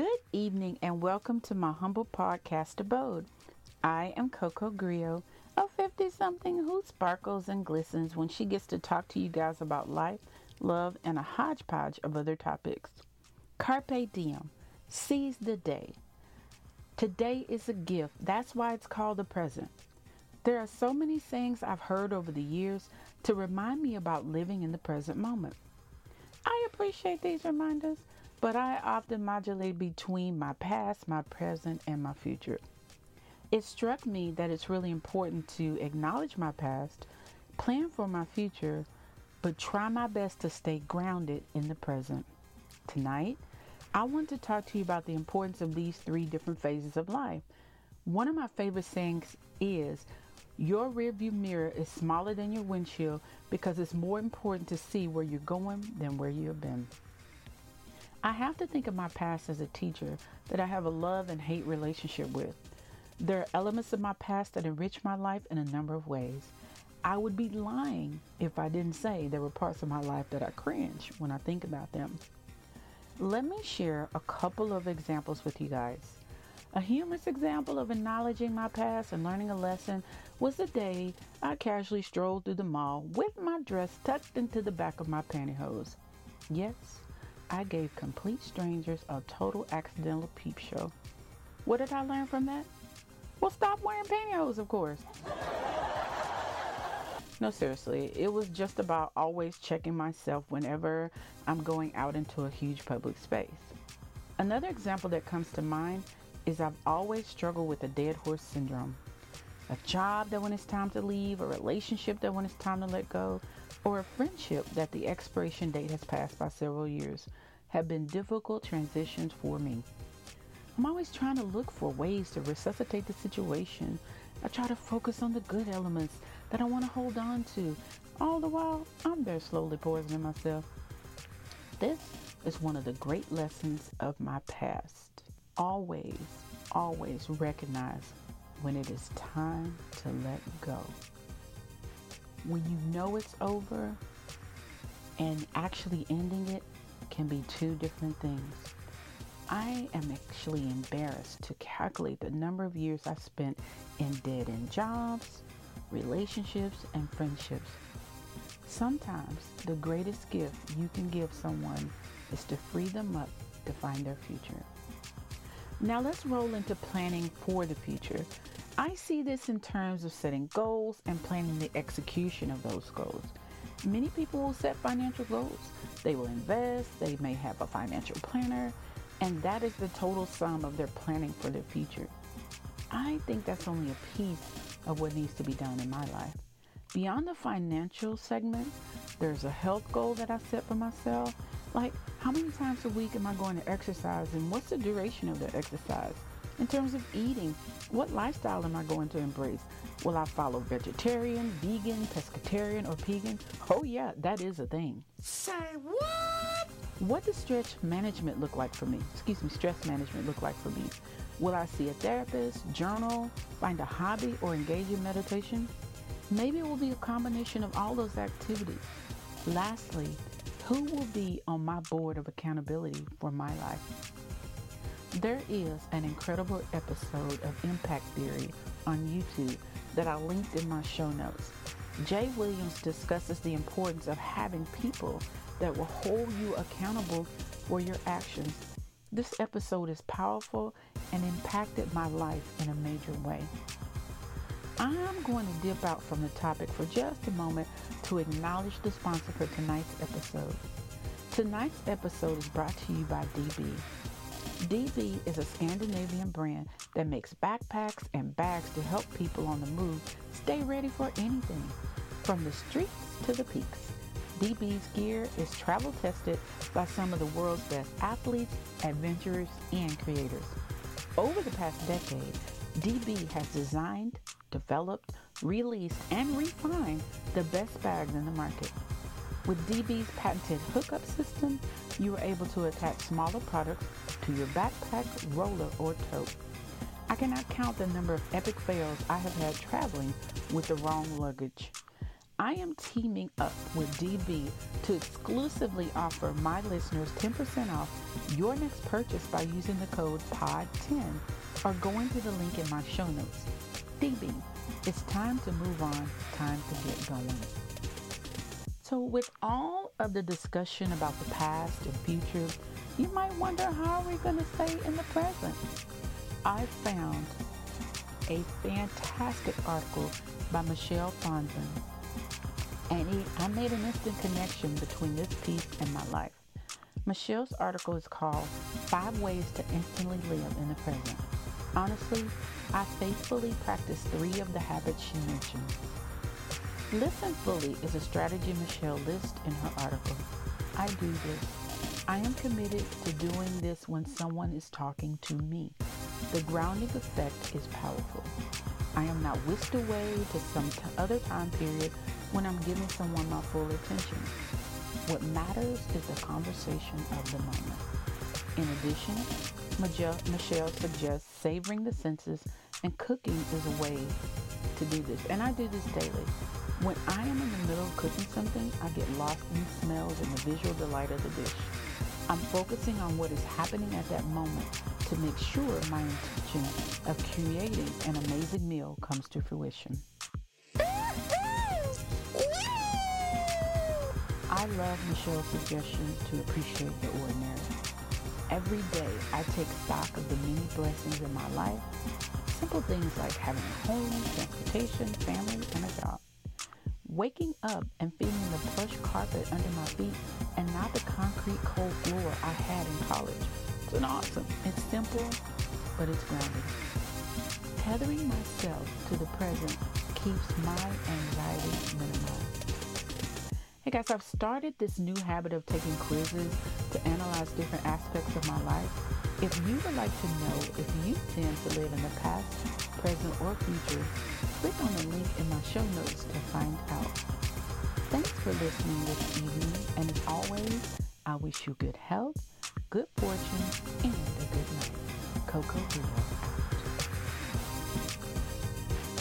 Good evening and welcome to my humble podcast abode. I am Coco Grillo, a 50 something who sparkles and glistens when she gets to talk to you guys about life, love, and a hodgepodge of other topics. Carpe diem, seize the day. Today is a gift, that's why it's called the present. There are so many sayings I've heard over the years to remind me about living in the present moment. I appreciate these reminders, but I often modulate between my past, my present, and my future. It struck me that it's really important to acknowledge my past, plan for my future, but try my best to stay grounded in the present. Tonight, I want to talk to you about the importance of these three different phases of life. One of my favorite sayings is your rearview mirror is smaller than your windshield because it's more important to see where you're going than where you've been. I have to think of my past as a teacher that I have a love and hate relationship with. There are elements of my past that enrich my life in a number of ways. I would be lying if I didn't say there were parts of my life that I cringe when I think about them. Let me share a couple of examples with you guys. A humorous example of acknowledging my past and learning a lesson was the day I casually strolled through the mall with my dress tucked into the back of my pantyhose. Yes, I gave complete strangers a total accidental peep show. What did I learn from that? Well, stop wearing pantyhose, of course. No, seriously, it was just about always checking myself whenever I'm going out into a huge public space. Another example that comes to mind is I've always struggled with the dead horse syndrome. A job that when it's time to leave, a relationship that when it's time to let go, or a friendship that the expiration date has passed by several years have been difficult transitions for me. I'm always trying to look for ways to resuscitate the situation. I try to focus on the good elements that I want to hold on to. All the while, I'm there slowly poisoning myself. This is one of the great lessons of my past always, always recognize when it is time to let go. When you know it's over and actually ending it can be two different things. I am actually embarrassed to calculate the number of years I spent in dead end jobs, relationships, and friendships. Sometimes the greatest gift you can give someone is to free them up to find their future. Now let's roll into planning for the future. I see this in terms of setting goals and planning the execution of those goals. Many people will set financial goals. They will invest, they may have a financial planner, and that is the total sum of their planning for their future. I think that's only a piece of what needs to be done in my life. Beyond the financial segment, there's a health goal that I set for myself like, how many times a week am I going to exercise and what's the duration of the exercise? In terms of eating, what lifestyle am I going to embrace? Will I follow vegetarian, vegan, pescatarian, or vegan? Oh, yeah, that is a thing. Say what? What does stress management look like for me? Excuse me, stress management look like for me? Will I see a therapist, journal, find a hobby, or engage in meditation? Maybe it will be a combination of all those activities. Lastly, who will be on my board of accountability for my life? There is an incredible episode of Impact Theory on YouTube that I linked in my show notes. Jay Williams discusses the importance of having people that will hold you accountable for your actions. This episode is powerful and impacted my life in a major way. I'm going to dip out from the topic for just a moment to acknowledge the sponsor for tonight's episode. Tonight's episode is brought to you by DB. DB is a Scandinavian brand that makes backpacks and bags to help people on the move stay ready for anything, from the streets to the peaks. DB's gear is travel tested by some of the world's best athletes, adventurers, and creators. Over the past decade, DB has designed, developed, released, and refined the best bags in the market. With DB's patented hookup system, you are able to attach smaller products to your backpack, roller, or tote. I cannot count the number of epic fails I have had traveling with the wrong luggage. I am teaming up with DB to exclusively offer my listeners 10% off your next purchase by using the code POD10 or going to the link in my show notes. DB, it's time to move on, time to get going. So, with all of the discussion about the past and future, you might wonder how are we going to stay in the present? I found a fantastic article by Michelle Fondin, and I made an instant connection between this piece and my life. Michelle's article is called Five Ways to Instantly Live in the Present. Honestly, I faithfully practice three of the habits she mentioned. Listen fully is a strategy Michelle lists in her article. I do this. I am committed to doing this when someone is talking to me. The grounding effect is powerful. I am not whisked away to some t- other time period when I'm giving someone my full attention. What matters is the conversation of the moment. In addition, Michelle suggests savoring the senses and cooking is a way to do this. And I do this daily. When I am in the middle of cooking something, I get lost in the smells and the visual delight of the dish. I'm focusing on what is happening at that moment to make sure my intention of creating an amazing meal comes to fruition. I love Michelle's suggestion to appreciate the ordinary. Every day, I take stock of the many blessings in my life. Simple things like having a home, transportation, family, and a job waking up and feeling the plush carpet under my feet and not the concrete cold floor I had in college. It's an awesome. It's simple, but it's grounding. Tethering myself to the present keeps my anxiety minimized. Hey guys, I've started this new habit of taking quizzes to analyze different aspects of my life. If you would like to know if you tend to live in the past, present, or future, click on the link in my show notes for listening this evening, and as always, I wish you good health, good fortune, and a good night. Coco Brio